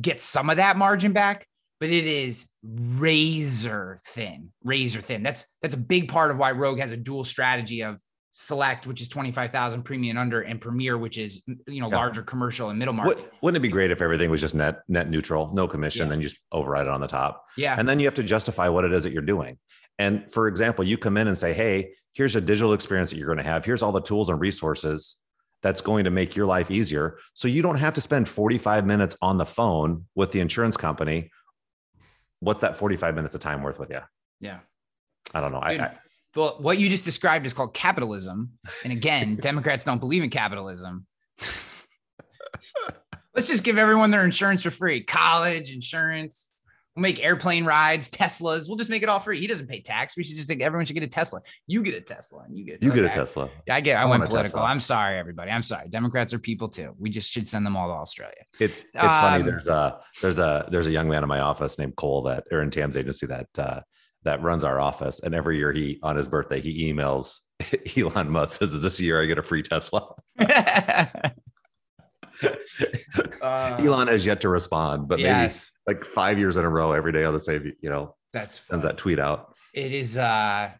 get some of that margin back but it is razor thin, razor thin. That's that's a big part of why Rogue has a dual strategy of Select, which is twenty five thousand premium and under, and Premier, which is you know Yeah. larger commercial and middle market. Would, wouldn't it be great if everything was just net net neutral, no commission, Yeah. then you just override it on the top? Yeah, And then you have to justify what it is that you're doing. And for example, you come in and say, Hey, here's a digital experience that you're going to have. Here's all the tools and resources that's going to make your life easier. So you don't have to spend 45 minutes on the phone with the insurance company. What's that 45 minutes of time worth with you? yeah. I don't know. I, I, Well, what you just described is called capitalism, and again, Democrats don't believe in capitalism. Let's just give everyone their insurance for free. College insurance. We'll make airplane rides, Teslas. We'll just make it all free. He doesn't pay tax. We should just think everyone should get a Tesla. You get a Tesla, and you get a you get a Tesla. Yeah, I get. I, I went political. Tesla. I'm sorry, everybody. I'm sorry. Democrats are people too. We just should send them all to Australia. It's it's funny. Um, There's a there's a there's a young man in my office named Cole that or in Tam's agency that uh, that runs our office, and every year he on his birthday he emails Elon Musk says, "Is this year I get a free Tesla?" uh, Elon has yet to respond, but yes. maybe like five years in a row, every day on the same, you know, that's sends that tweet out. It is, uh,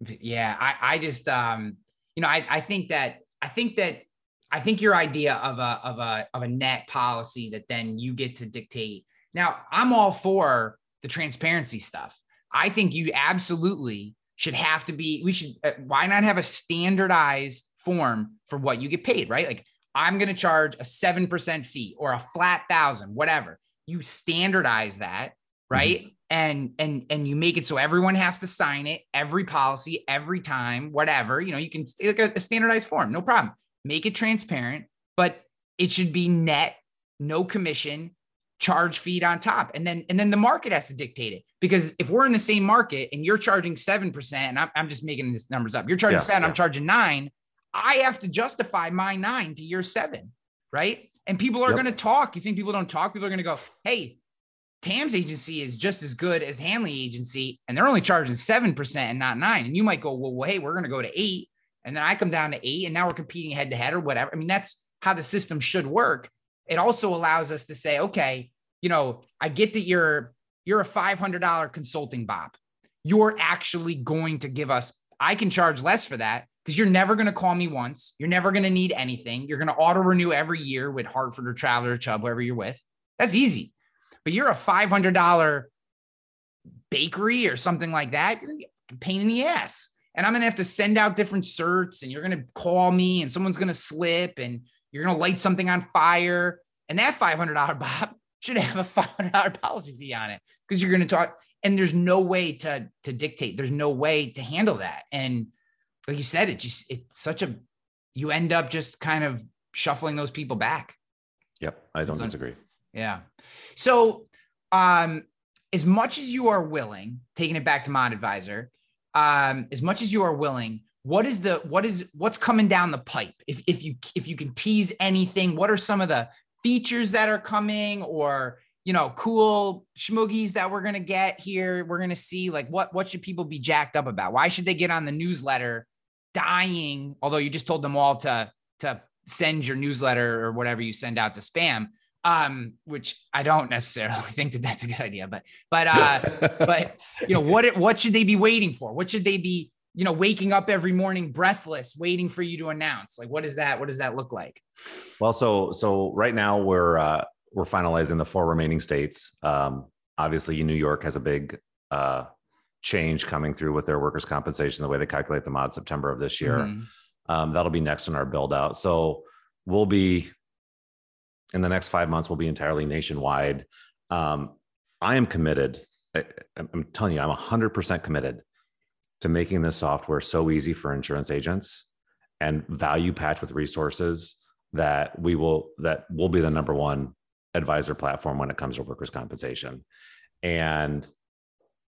yeah. I, I just, um, you know, I, I think that, I think that, I think your idea of a, of a, of a net policy that then you get to dictate. Now, I'm all for the transparency stuff. I think you absolutely should have to be, we should, uh, why not have a standardized form for what you get paid, right? Like I'm going to charge a 7% fee or a flat thousand, whatever. You standardize that, mm-hmm. right? Mm-hmm. And and and you make it so everyone has to sign it every policy, every time, whatever. You know, you can like a, a standardized form, no problem. Make it transparent, but it should be net, no commission, charge feed on top. And then and then the market has to dictate it. Because if we're in the same market and you're charging 7%, and I'm, I'm just making these numbers up, you're charging yeah, seven, yeah. I'm charging nine I have to justify my nine to your seven, right? And people are yep. going to talk. You think people don't talk? People are going to go, hey, Tam's agency is just as good as Hanley agency, and they're only charging 7% and not nine. And you might go, well, well hey, we're going to go to eight. And then I come down to eight, and now we're competing head to head or whatever. I mean, that's how the system should work. It also allows us to say, okay, you know, I get that you're you're a $500 consulting bop. You're actually going to give us, I can charge less for that because you're never going to call me once. You're never going to need anything. You're going to auto renew every year with Hartford or Traveler or Chubb, whoever you're with. That's easy. But you're a $500 bakery or something like that. You're get pain in the ass. And I'm going to have to send out different certs and you're going to call me and someone's going to slip and you're going to light something on fire. And that $500 BOP should have a $500 policy fee on it because you're going to talk. And there's no way to, to dictate. There's no way to handle that. And like you said, it just it's such a you end up just kind of shuffling those people back. Yep, I don't so, disagree. Yeah. So, um, as much as you are willing, taking it back to Mod Advisor, um, as much as you are willing, what is the what is what's coming down the pipe? If if you if you can tease anything, what are some of the features that are coming, or you know, cool schmoogies that we're gonna get here? We're gonna see like what what should people be jacked up about? Why should they get on the newsletter dying, although you just told them all to to send your newsletter or whatever you send out to spam um which i don't necessarily think that that's a good idea but but uh but you know what what should they be waiting for what should they be you know waking up every morning breathless waiting for you to announce like what is that what does that look like well so so right now we're uh we're finalizing the four remaining states um obviously new york has a big uh change coming through with their workers' compensation, the way they calculate the mod September of this year. Mm-hmm. Um, that'll be next in our build out. So we'll be in the next five months, we'll be entirely nationwide. Um, I am committed. I, I'm telling you, I'm 100% committed to making this software so easy for insurance agents and value patch with resources that we will that will be the number one advisor platform when it comes to workers compensation. And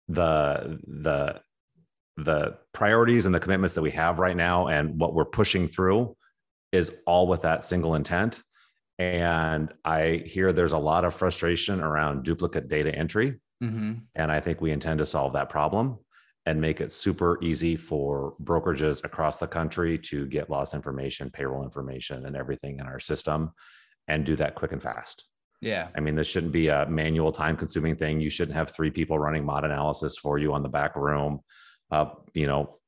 the the the priorities and the commitments that we have right now and what we're pushing through is all with that single intent. And i hear there's a lot of frustration around duplicate data entry. Mm-hmm. and i think we intend to solve that problem and make it super easy for brokerages across the country to get loss information payroll information and everything in our system and do that quick and fast yeah. I mean, this shouldn't be a manual time consuming thing. You shouldn't have three people running mod analysis for you on the back room, uh, you know,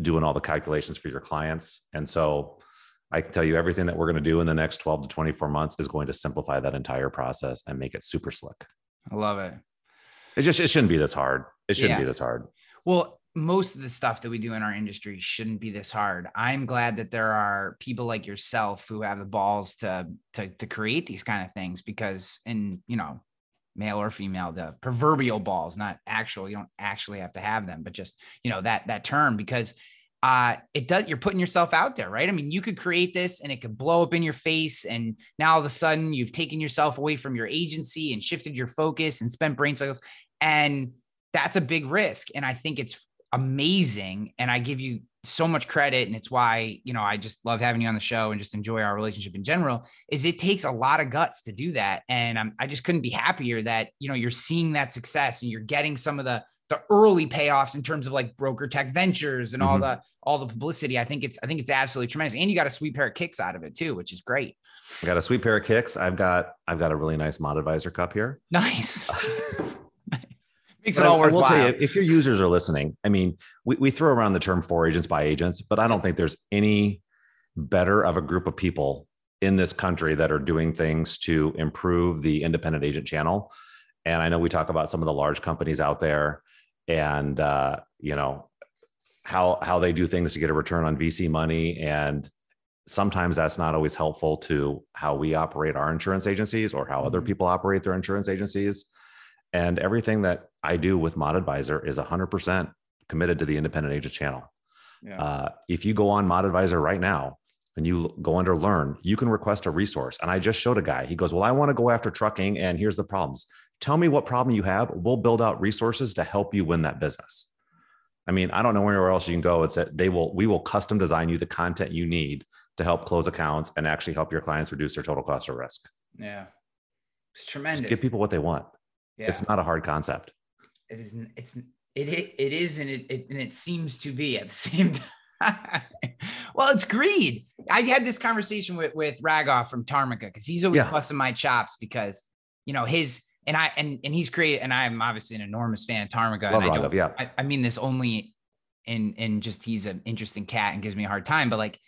doing all the calculations for your clients. And so I can tell you everything that we're going to do in the next 12 to 24 months is going to simplify that entire process and make it super slick. I love it. It just, it shouldn't be this hard. It shouldn't yeah. be this hard. Well, most of the stuff that we do in our industry shouldn't be this hard. I'm glad that there are people like yourself who have the balls to to to create these kind of things because in you know male or female the proverbial balls not actual you don't actually have to have them but just you know that that term because uh it does you're putting yourself out there right i mean you could create this and it could blow up in your face and now all of a sudden you've taken yourself away from your agency and shifted your focus and spent brain cycles and that's a big risk and i think it's amazing and I give you so much credit and it's why you know I just love having you on the show and just enjoy our relationship in general is it takes a lot of guts to do that and I'm, I just couldn't be happier that you know you're seeing that success and you're getting some of the the early payoffs in terms of like broker tech ventures and all Mhm. the all the publicity. I think it's I think it's absolutely tremendous. And you got a sweet pair of kicks out of it too, which is great. I got a sweet pair of kicks. I've got I've got a really nice mod advisor cup here. Nice. Makes But it I- all I will tell you, if your users are listening, I mean, we, we throw around the term for agents by agents, but I don't think there's any better of a group of people in this country that are doing things to improve the independent agent channel. And I know we talk about some of the large companies out there and uh, you know how how they do things to get a return on VC money. And sometimes that's not always helpful to how we operate our insurance agencies or how other Mhm. people operate their insurance agencies. And everything that I do with Mod Advisor is 100% committed to the independent agent channel. Yeah. Uh, if you go on Mod Advisor right now and you go under Learn, you can request a resource. And I just showed a guy. He goes, "Well, I want to go after trucking, and here's the problems. Tell me what problem you have. We'll build out resources to help you win that business." I mean, I don't know anywhere else you can go. It's that they will we will custom design you the content you need to help close accounts and actually help your clients reduce their total cost of risk. yeah. It's Just tremendous. give people what they want. yeah. It's not a hard concept. It is it's it it, it is and it, it and it seems to be at the same time well it's greed i had this conversation with with ragoff from Tarmika because he's always Yeah. busting my chops because you know his and i and and he's great and i'm obviously an enormous fan of Tarmika Love and I, yeah. I, I mean this only in in just he's an interesting cat and gives me a hard time but like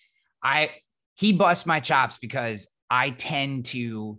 i he busts my chops because i tend to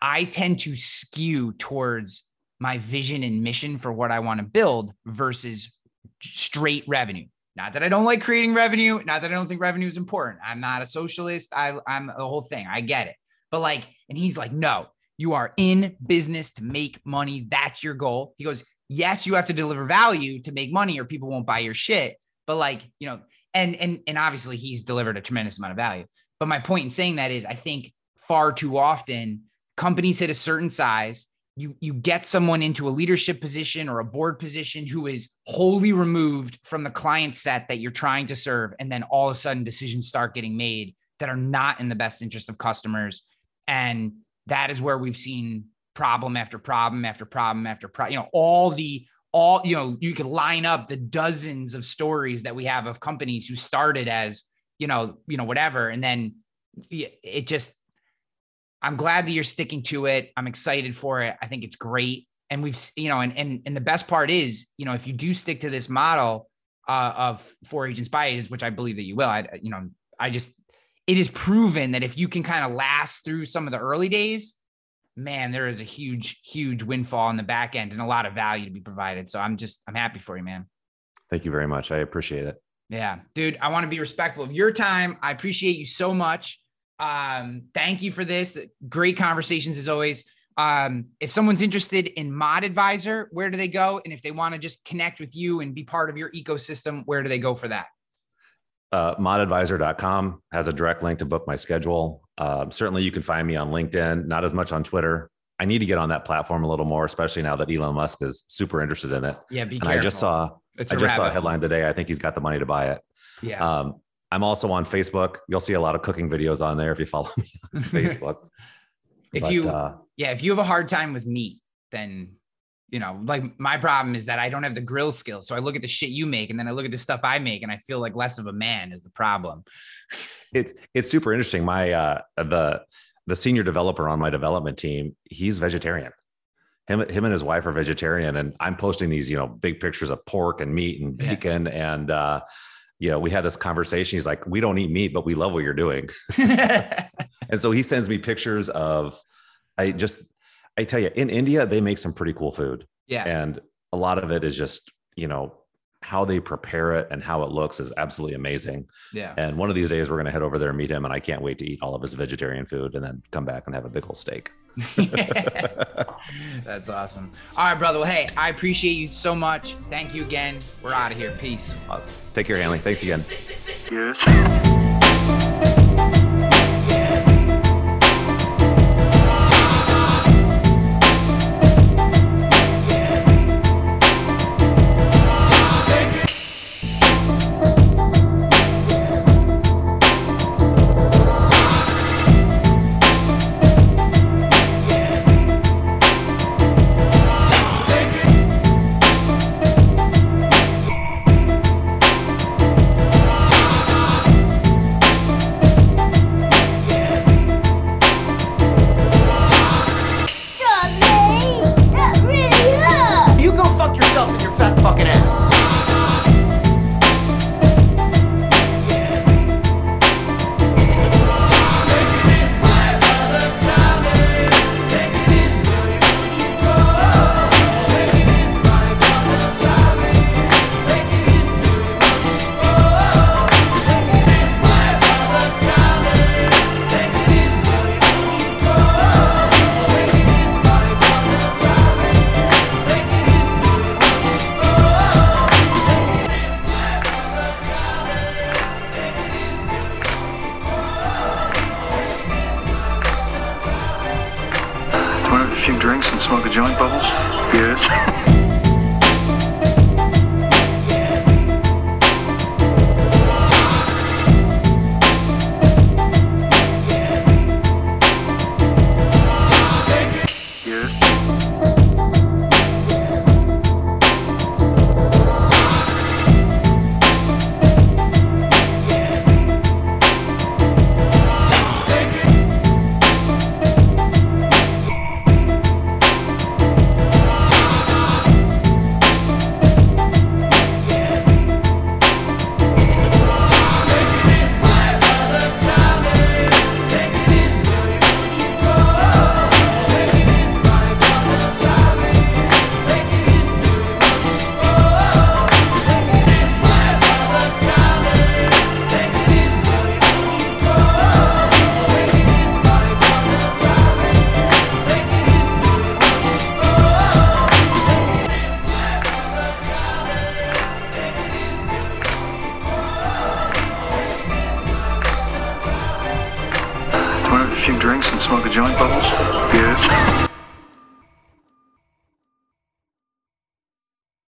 i tend to skew towards my vision and mission for what I want to build versus straight revenue. Not that I don't like creating revenue, not that I don't think revenue is important. I'm not a socialist. I, I'm the whole thing. I get it. But like, and he's like, no, you are in business to make money. That's your goal. He goes, yes, you have to deliver value to make money or people won't buy your shit. But like, you know, and and and obviously he's delivered a tremendous amount of value. But my point in saying that is I think far too often companies hit a certain size you you get someone into a leadership position or a board position who is wholly removed from the client set that you're trying to serve. And then all of a sudden decisions start getting made that are not in the best interest of customers. And that is where we've seen problem after problem after problem after problem you know all the all you know you could line up the dozens of stories that we have of companies who started as you know you know whatever. And then it just I'm glad that you're sticking to it. I'm excited for it. I think it's great. And we've, you know, and and and the best part is, you know, if you do stick to this model uh, of for agents by agents, which I believe that you will, I, you know, I just, it is proven that if you can kind of last through some of the early days, man, there is a huge, huge windfall in the back end and a lot of value to be provided. So I'm just, I'm happy for you, man. Thank you very much. I appreciate it. Yeah, dude, I want to be respectful of your time. I appreciate you so much. Um, thank you for this. Great conversations as always. Um, if someone's interested in Mod Advisor, where do they go? And if they want to just connect with you and be part of your ecosystem, where do they go for that? Uh, modadvisor.com has a direct link to book my schedule. Uh, certainly, you can find me on LinkedIn, not as much on Twitter. I need to get on that platform a little more, especially now that Elon Musk is super interested in it. Yeah, be And careful. I just saw, it's I a just saw a headline today. I think he's got the money to buy it. Yeah. Um, I'm also on Facebook. You'll see a lot of cooking videos on there if you follow me on Facebook. if But, you, uh, yeah, if you have a hard time with meat, then you know, like my problem is that I don't have the grill skills. So I look at the shit you make and then I look at the stuff I make and I feel like less of a man is the problem. it's it's super interesting. My uh, the the senior developer on my development team, he's vegetarian. Him, him and his wife are vegetarian, and I'm posting these, you know, big pictures of pork and meat and Yeah. bacon. And uh, you know, we had this conversation. He's like, "We don't eat meat, but we love what you're doing." And so he sends me pictures of, I just, I tell you, in India they make some pretty cool food, yeah. and a lot of it is just, you know, how they prepare it and how it looks is absolutely amazing. Yeah. And one of these days, we're going to head over there and meet him. And I can't wait to eat all of his vegetarian food and then come back and have a big old steak. That's awesome. All right, brother. Well, hey, I appreciate you so much. Thank you again. We're out of here. Peace. awesome. Take care, Hanley. Thanks again.